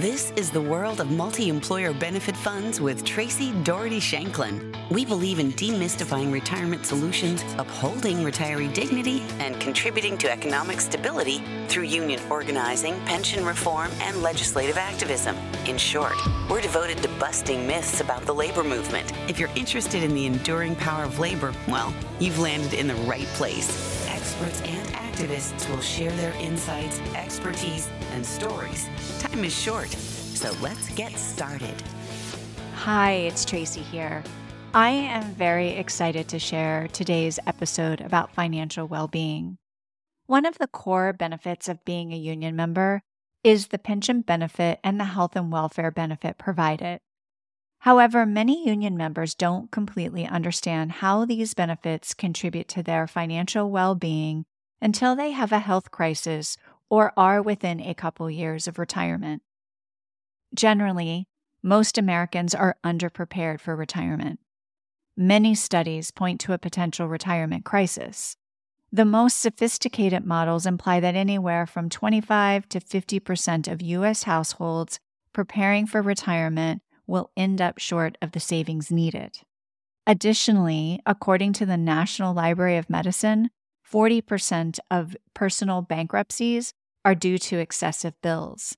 This is the world of multi employer benefit funds with Traci Doherty Shanklin. We believe in demystifying retirement solutions, upholding retiree dignity, and contributing to economic stability through union organizing, pension reform, and legislative activism. In short, we're devoted to busting myths about the labor movement. If you're interested in the enduring power of labor, well, you've landed in the right place. Experts and activists will share their insights, expertise, and stories. Time is short, so let's get started. Hi, it's Traci here. I am very excited to share today's episode about financial well being. One of the core benefits of being a union member is the pension benefit and the health and welfare benefit provided. However, many union members don't completely understand how these benefits contribute to their financial well being until they have a health crisis or are within a couple years of retirement. Generally, most Americans are underprepared for retirement. Many studies point to a potential retirement crisis. The most sophisticated models imply that anywhere from 25 to 50% of U.S. households preparing for retirement will end up short of the savings needed. Additionally, according to the National Library of Medicine, 40% of personal bankruptcies are due to excessive bills.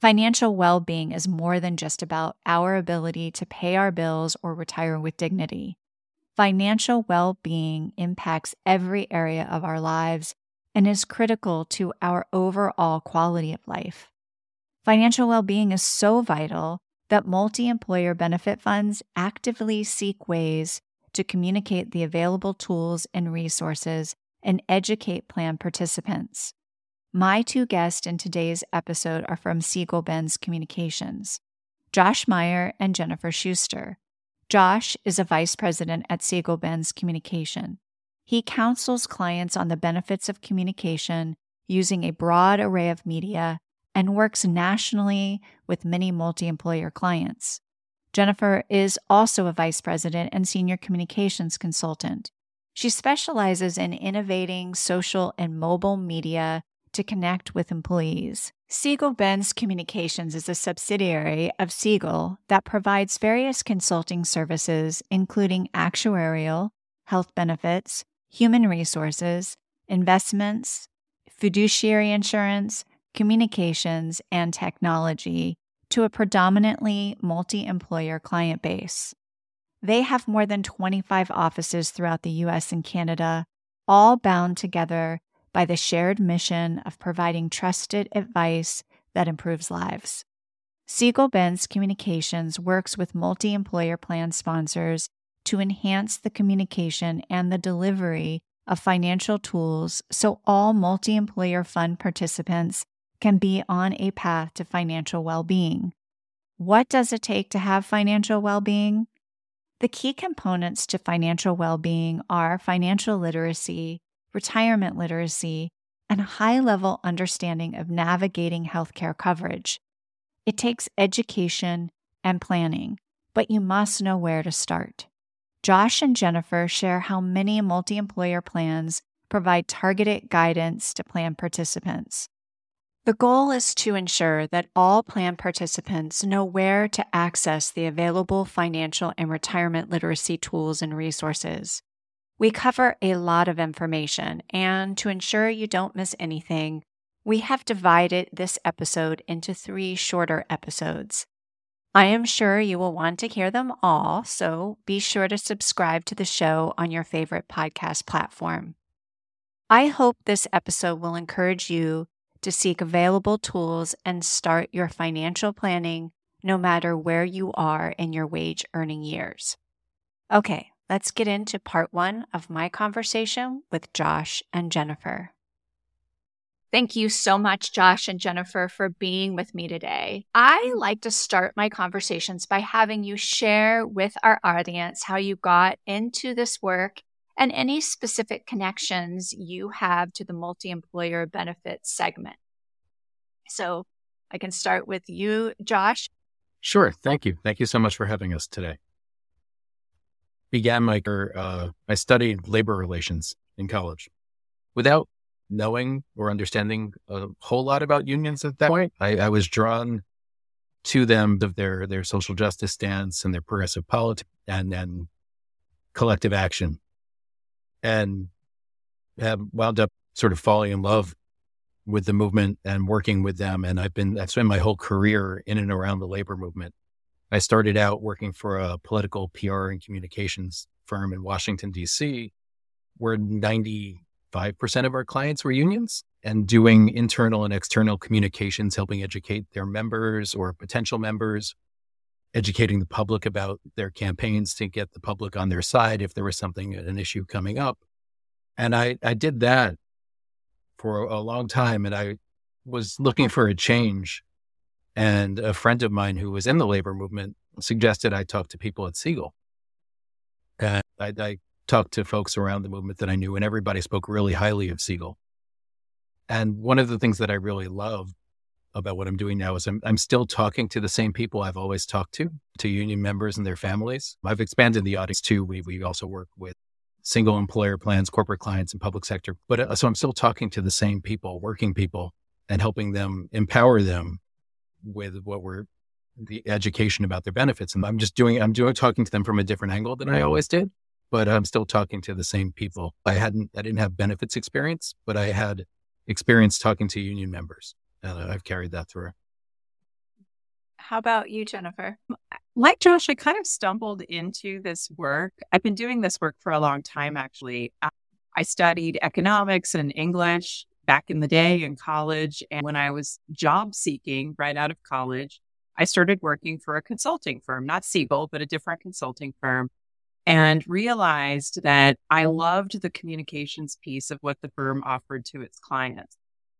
Financial well being is more than just about our ability to pay our bills or retire with dignity. Financial well being impacts every area of our lives and is critical to our overall quality of life. Financial well being is so vital that multi employer benefit funds actively seek ways to communicate the available tools and resources and educate plan participants. My two guests in today's episode are from Segal Benz Communications Josh Meyer and Jennifer Schuster. Josh is a vice president at Segal Benz Communication. He counsels clients on the benefits of communication using a broad array of media and works nationally with many multi employer clients. Jennifer is also a vice president and senior communications consultant. She specializes in innovating social and mobile media to connect with employees. Segal Benz Communications is a subsidiary of Segal that provides various consulting services, including actuarial, health benefits, human resources, investments, fiduciary insurance, communications, and technology to a predominantly multi employer client base. They have more than 25 offices throughout the US and Canada, all bound together by the shared mission of providing trusted advice that improves lives. Segal Benz Communications works with multi employer plan sponsors to enhance the communication and the delivery of financial tools so all multi employer fund participants can be on a path to financial well being. What does it take to have financial well being? The key components to financial well being are financial literacy, retirement literacy, and a high level understanding of navigating healthcare coverage. It takes education and planning, but you must know where to start. Josh and Jennifer share how many multi employer plans provide targeted guidance to plan participants. The goal is to ensure that all plan participants know where to access the available financial and retirement literacy tools and resources. We cover a lot of information, and to ensure you don't miss anything, we have divided this episode into three shorter episodes. I am sure you will want to hear them all, so be sure to subscribe to the show on your favorite podcast platform. I hope this episode will encourage you to seek available tools and start your financial planning no matter where you are in your wage earning years. Okay, let's get into part one of my conversation with Josh and Jennifer. Thank you so much, Josh and Jennifer, for being with me today. I like to start my conversations by having you share with our audience how you got into this work and any specific connections you have to the multi employer benefits segment. So I can start with you, Josh. Sure. Thank you. Thank you so much for having us today. Began my career, uh, I studied labor relations in college. Without knowing or understanding a whole lot about unions at that point. I, I was drawn to them of their their social justice stance and their progressive politics and then collective action, and have wound up sort of falling in love with the movement and working with them. And I've been I've spent my whole career in and around the labor movement. I started out working for a political PR and communications firm in Washington D.C., where ninety 5% of our clients were unions and doing internal and external communications, helping educate their members or potential members, educating the public about their campaigns to get the public on their side if there was something, an issue coming up. And I, I did that for a long time and I was looking for a change. And a friend of mine who was in the labor movement suggested I talk to people at Segal. And I, I talked to folks around the movement that I knew, and everybody spoke really highly of Segal. And one of the things that I really love about what I'm doing now is I'm, I'm still talking to the same people I've always talked to, to union members and their families. I've expanded the audience too. We, we also work with single employer plans, corporate clients, and public sector. But uh, so I'm still talking to the same people, working people, and helping them empower them with what we're the education about their benefits. And I'm just doing, I'm doing talking to them from a different angle than I always did but I'm still talking to the same people. I hadn't, I didn't have benefits experience, but I had experience talking to union members and I've carried that through. How about you, Jennifer? Like Josh, I kind of stumbled into this work. I've been doing this work for a long time, actually. I studied economics and English back in the day in college. And when I was job seeking right out of college, I started working for a consulting firm, not Segal, but a different consulting firm and realized that I loved the communications piece of what the firm offered to its clients.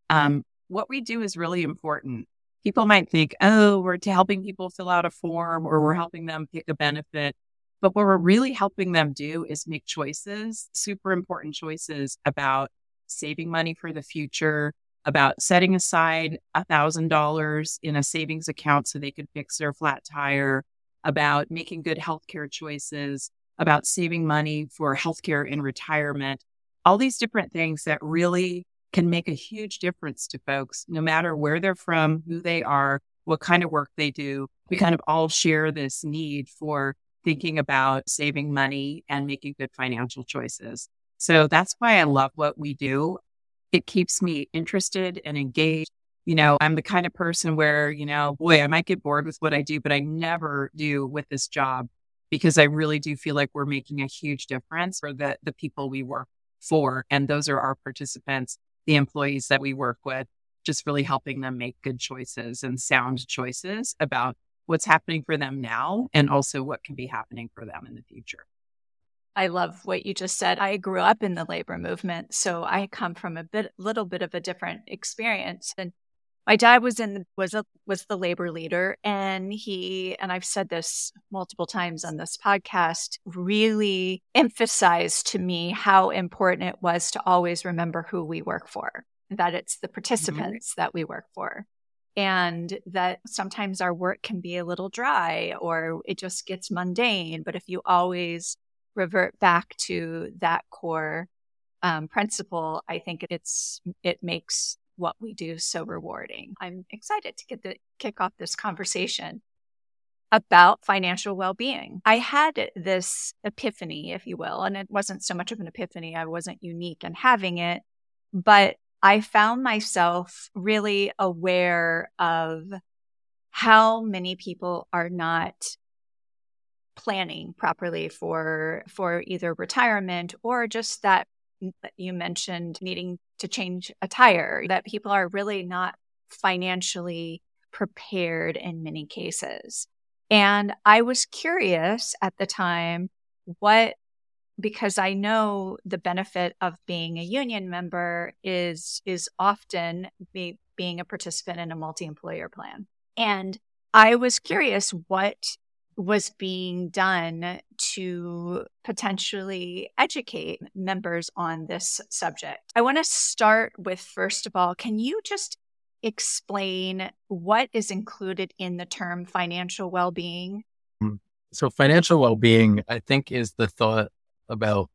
Um, what we do is really important. People might think, oh, we're helping people fill out a form or we're helping them pick a benefit. But what we're really helping them do is make choices, super important choices about saving money for the future, about setting aside $1,000 in a savings account so they could fix their flat tire, about making good healthcare choices, about saving money for healthcare in retirement, all these different things that really can make a huge difference to folks, no matter where they're from, who they are, what kind of work they do. We kind of all share this need for thinking about saving money and making good financial choices. So that's why I love what we do. It keeps me interested and engaged. You know, I'm the kind of person where, you know, boy, I might get bored with what I do, but I never do with this job because I really do feel like we're making a huge difference for the, the people we work for. And those are our participants, the employees that we work with, just really helping them make good choices and sound choices about what's happening for them now and also what can be happening for them in the future. I love what you just said. I grew up in the labor movement, so I come from a bit little bit of a different experience. And my dad was in was a was the labor leader and he and I've said this multiple times on this podcast really emphasized to me how important it was to always remember who we work for that it's the mm-hmm. participants mm-hmm. that we work for and that sometimes our work can be a little dry or it just gets mundane but if you always revert back to that core um, principle i think it's it makes what we do so rewarding. I'm excited to get to kick off this conversation about financial well-being. I had this epiphany, if you will, and it wasn't so much of an epiphany. I wasn't unique in having it, but I found myself really aware of how many people are not planning properly for for either retirement or just that you mentioned needing to change a tire, that people are really not financially prepared in many cases. And I was curious at the time what, because I know the benefit of being a union member is, is often be, being a participant in a multi employer plan. And I was curious what was being done to potentially educate members on this subject. I want to start with, first of all, can you just explain what is included in the term financial well being? Mm. So, financial well being, I think, is the thought about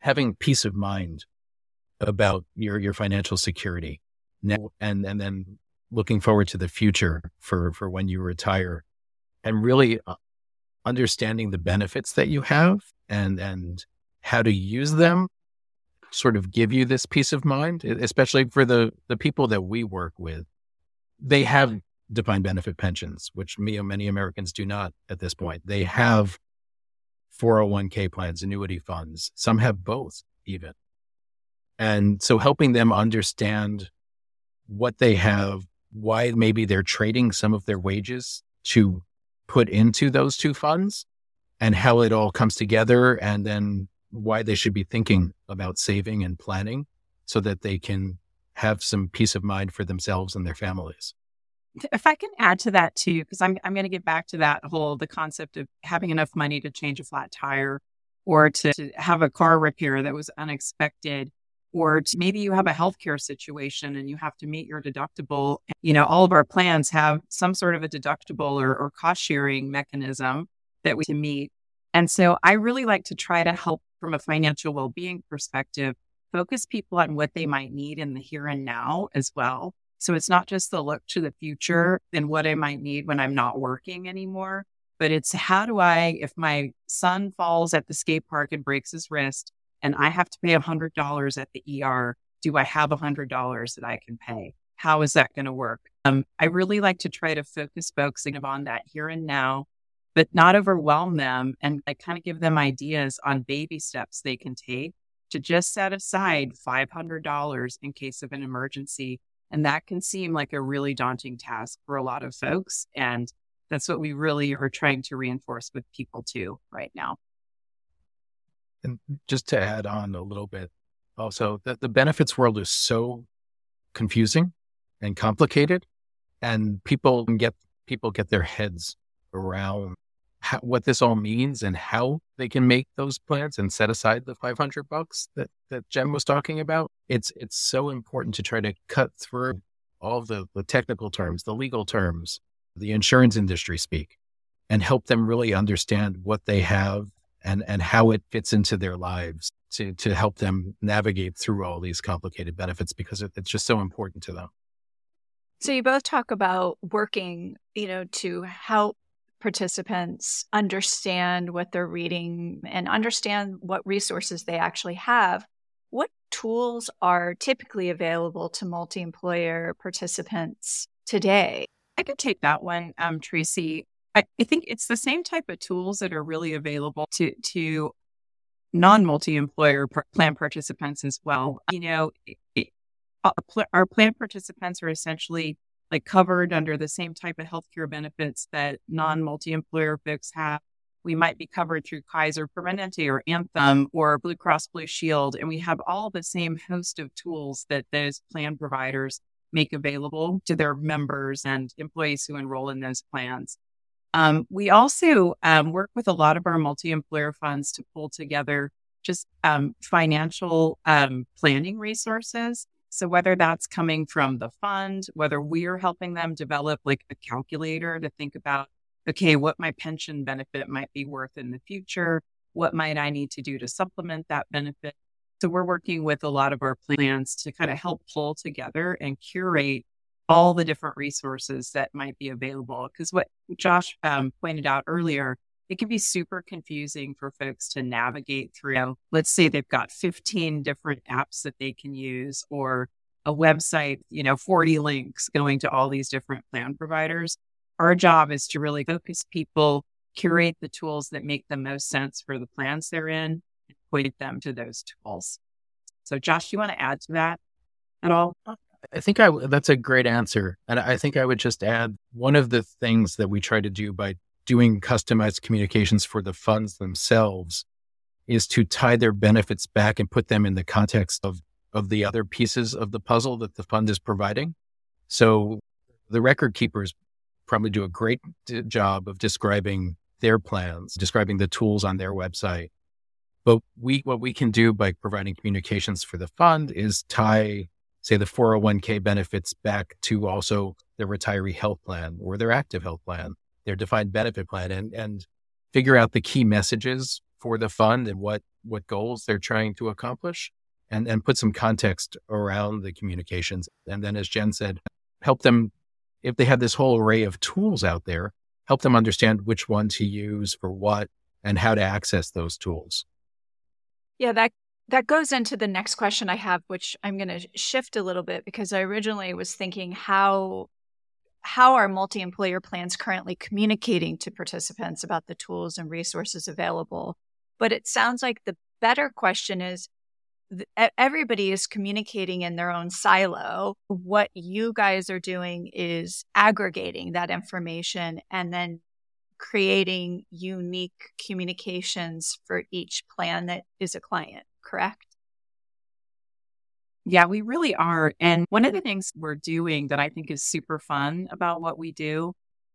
having peace of mind about your, your financial security now and, and then looking forward to the future for, for when you retire and really uh, understanding the benefits that you have and, and how to use them sort of give you this peace of mind, especially for the, the people that we work with. They have defined benefit pensions, which many Americans do not at this point. They have 401k plans, annuity funds. Some have both, even. And so helping them understand what they have, why maybe they're trading some of their wages to put into those two funds and how it all comes together and then why they should be thinking about saving and planning so that they can have some peace of mind for themselves and their families. If I can add to that too, because I'm I'm going to get back to that whole the concept of having enough money to change a flat tire or to, to have a car repair that was unexpected or maybe you have a healthcare situation and you have to meet your deductible. You know, all of our plans have some sort of a deductible or, or cost sharing mechanism that we to meet. And so I really like to try to help from a financial well being perspective, focus people on what they might need in the here and now as well. So it's not just the look to the mm-hmm. future and what I might need when I'm not working anymore, but it's how do I, if my son falls at the skate park and breaks his wrist and I have to pay $100 at the ER, do I have $100 that I can pay? How is that going to work? Um, I really like to try to focus folks on that here and now, but not overwhelm them and I kind of give them ideas on baby steps they can take to just set aside $500 in case of an emergency and that can seem like a really daunting task for a lot of folks. And that's what we really are trying to reinforce with people too right now. And just to add on a little bit, also, the, the benefits world is so confusing and complicated, and people get people get their heads around how, what this all means and how they can make those plans and set aside the 500 bucks that, that Jen was talking about. It's, it's so important to try to cut through all the, the technical terms, the legal terms, the insurance industry speak, and help them really understand what they have and, and how it fits into their lives to, to help them navigate through all these complicated benefits because it's just so important to them. So you both talk about working, you know, to help participants understand what they're reading and understand what resources they actually have, what tools are typically available to multi employer participants today? I could take that one, um, Traci. I, I, think it's the same type of tools that are really available to, to non multi employer plan participants as well. You know, it, our plan participants are essentially like covered under the same type of healthcare benefits that non multi employer folks have. We might be covered through Kaiser Permanente or Anthem or Blue Cross Blue Shield. And we have all the same host of tools that those plan providers make available to their members and employees who enroll in those plans. Um, we also um, work with a lot of our multi employer funds to pull together just um, financial um, planning resources so whether that's coming from the fund, whether we're helping them develop like a calculator to think about, okay, what my pension benefit might be worth in the future, what might I need to do to supplement that benefit. So we're working with a lot of our plans to kind of help pull together and curate all the different resources that might be available. Because what Josh um, pointed out earlier, it can be super confusing for folks to navigate through. Let's say they've got 15 different apps that they can use or a website, you know, 40 links going to all these different plan providers. Our job is to really focus people, curate the tools that make the most sense for the plans they're in, and point them to those tools. So, Josh, you want to add to that at all? I think I, that's a great answer. And I think I would just add one of the things that we try to do by doing customized communications for the funds themselves is to tie their benefits back and put them in the context of, of the other pieces of the puzzle that the fund is providing. So the record keepers probably do a great job of describing their plans, describing the tools on their website. But we, what we can do by providing communications for the fund is tie, say, the 401k benefits back to also their retiree health plan or their active health plan their defined benefit plan and, and figure out the key messages for the fund and what, what goals they're trying to accomplish and, and put some context around the communications. And then, as Jen said, help them, if they have this whole array of tools out there, help them understand which one to use for what and how to access those tools. Yeah, that that goes into the next question I have, which I'm going to shift a little bit because I originally was thinking how how are multi-employer plans currently communicating to participants about the tools and resources available? But it sounds like the better question is everybody is communicating in their own silo. What you guys are doing is aggregating that information and then creating unique communications for each plan that is a client, correct? Yeah, we really are. And one of the things we're doing that I think is super fun about what we do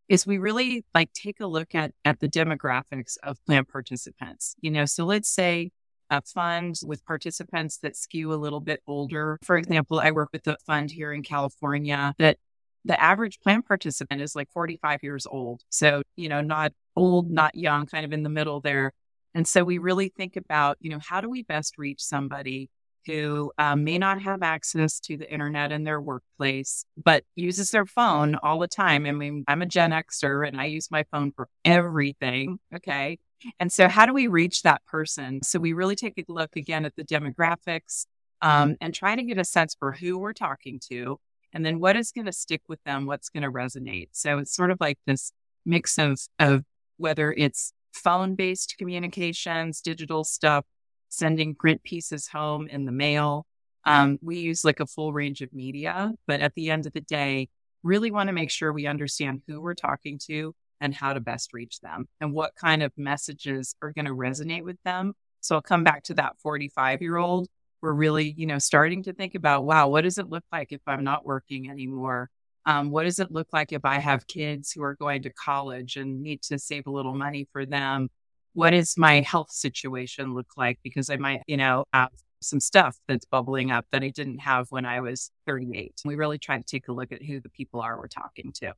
is we really like take a look at at the demographics of plan participants. You know, so let's say a fund with participants that skew a little bit older. For example, I work with a fund here in California that the average plan participant is like 45 years old. So, you know, not old, not young, kind of in the middle there. And so we really think about, you know, how do we best reach somebody who um, may not have access to the internet in their workplace, but uses their phone all the time. I mean, I'm a Gen Xer and I use my phone for everything. Okay. And so, how do we reach that person? So, we really take a look again at the demographics um, and try to get a sense for who we're talking to and then what is going to stick with them, what's going to resonate. So, it's sort of like this mix of, of whether it's phone based communications, digital stuff, sending print pieces home in the mail. Um, we use like a full range of media, but at the end of the day, really want to make sure we understand who we're talking to and how to best reach them and what kind of messages are going to resonate with them. So I'll come back to that 45 year old. We're really, you know, starting to think about, wow, what does it look like if I'm not working anymore? Um, what does it look like if I have kids who are going to college and need to save a little money for them? what does my health situation look like? Because I might, you know, have some stuff that's bubbling up that I didn't have when I was 38. We really try to take a look at who the people are we're talking to.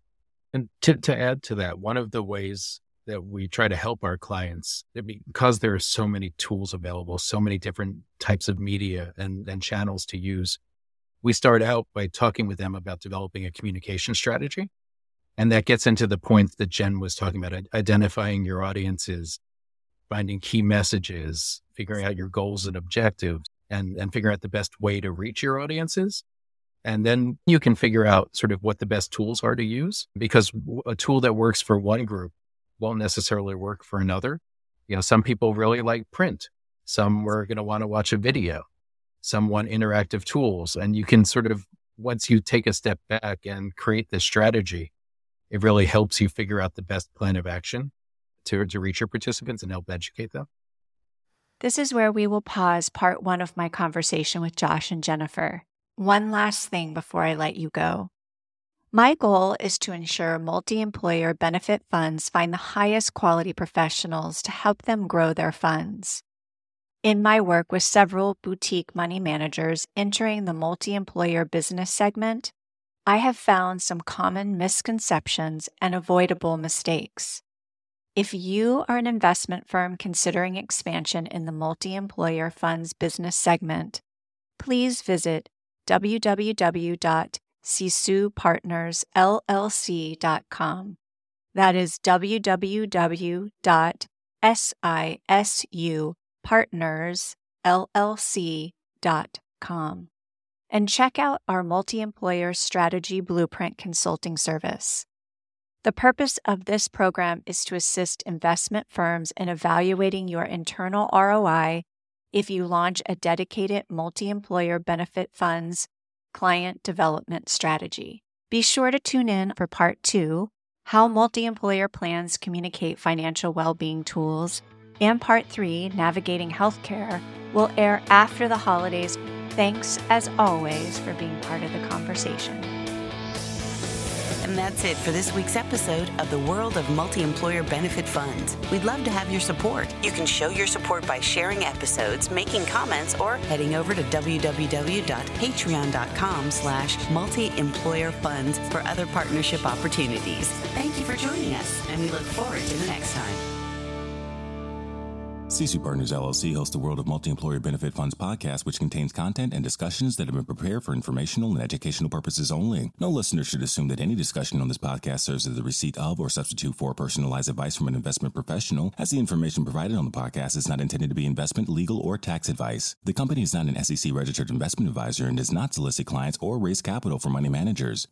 And to, to add to that, one of the ways that we try to help our clients, because there are so many tools available, so many different types of media and, and channels to use, we start out by talking with them about developing a communication strategy. And that gets into the point that Jen was talking about, identifying your audiences, finding key messages, figuring out your goals and objectives, and, and figuring out the best way to reach your audiences. And then you can figure out sort of what the best tools are to use because a tool that works for one group won't necessarily work for another. You know, some people really like print. Some are going to want to watch a video. Some want interactive tools. And you can sort of, once you take a step back and create this strategy, it really helps you figure out the best plan of action to, to reach your participants and help educate them? This is where we will pause part one of my conversation with Josh and Jennifer. One last thing before I let you go. My goal is to ensure multi employer benefit funds find the highest quality professionals to help them grow their funds. In my work with several boutique money managers entering the multi employer business segment, I have found some common misconceptions and avoidable mistakes. If you are an investment firm considering expansion in the multi employer funds business segment, please visit www.sisupartnersllc.com. That is www.sisupartnersllc.com. And check out our multi employer strategy blueprint consulting service. The purpose of this program is to assist investment firms in evaluating your internal ROI if you launch a dedicated multi employer benefit funds client development strategy. Be sure to tune in for part two How Multi Employer Plans Communicate Financial well being Tools, and part three Navigating Healthcare will air after the holidays. Thanks, as always, for being part of the conversation. And that's it for this week's episode of the World of Multi Employer Benefit Funds. We'd love to have your support. You can show your support by sharing episodes, making comments, or heading over to www.patreon.com slash multi-employer funds for other partnership opportunities. Thank you for joining us, and we look forward to the next time. Sisu Partners LLC hosts the World of Multi-Employer Benefit Funds podcast, which contains content and discussions that have been prepared for informational and educational purposes only. No listener should assume that any discussion on this podcast serves as the receipt of or substitute for personalized advice from an investment professional, as the information provided on the podcast is not intended to be investment, legal, or tax advice. The company is not an SEC registered investment advisor and does not solicit clients or raise capital for money managers.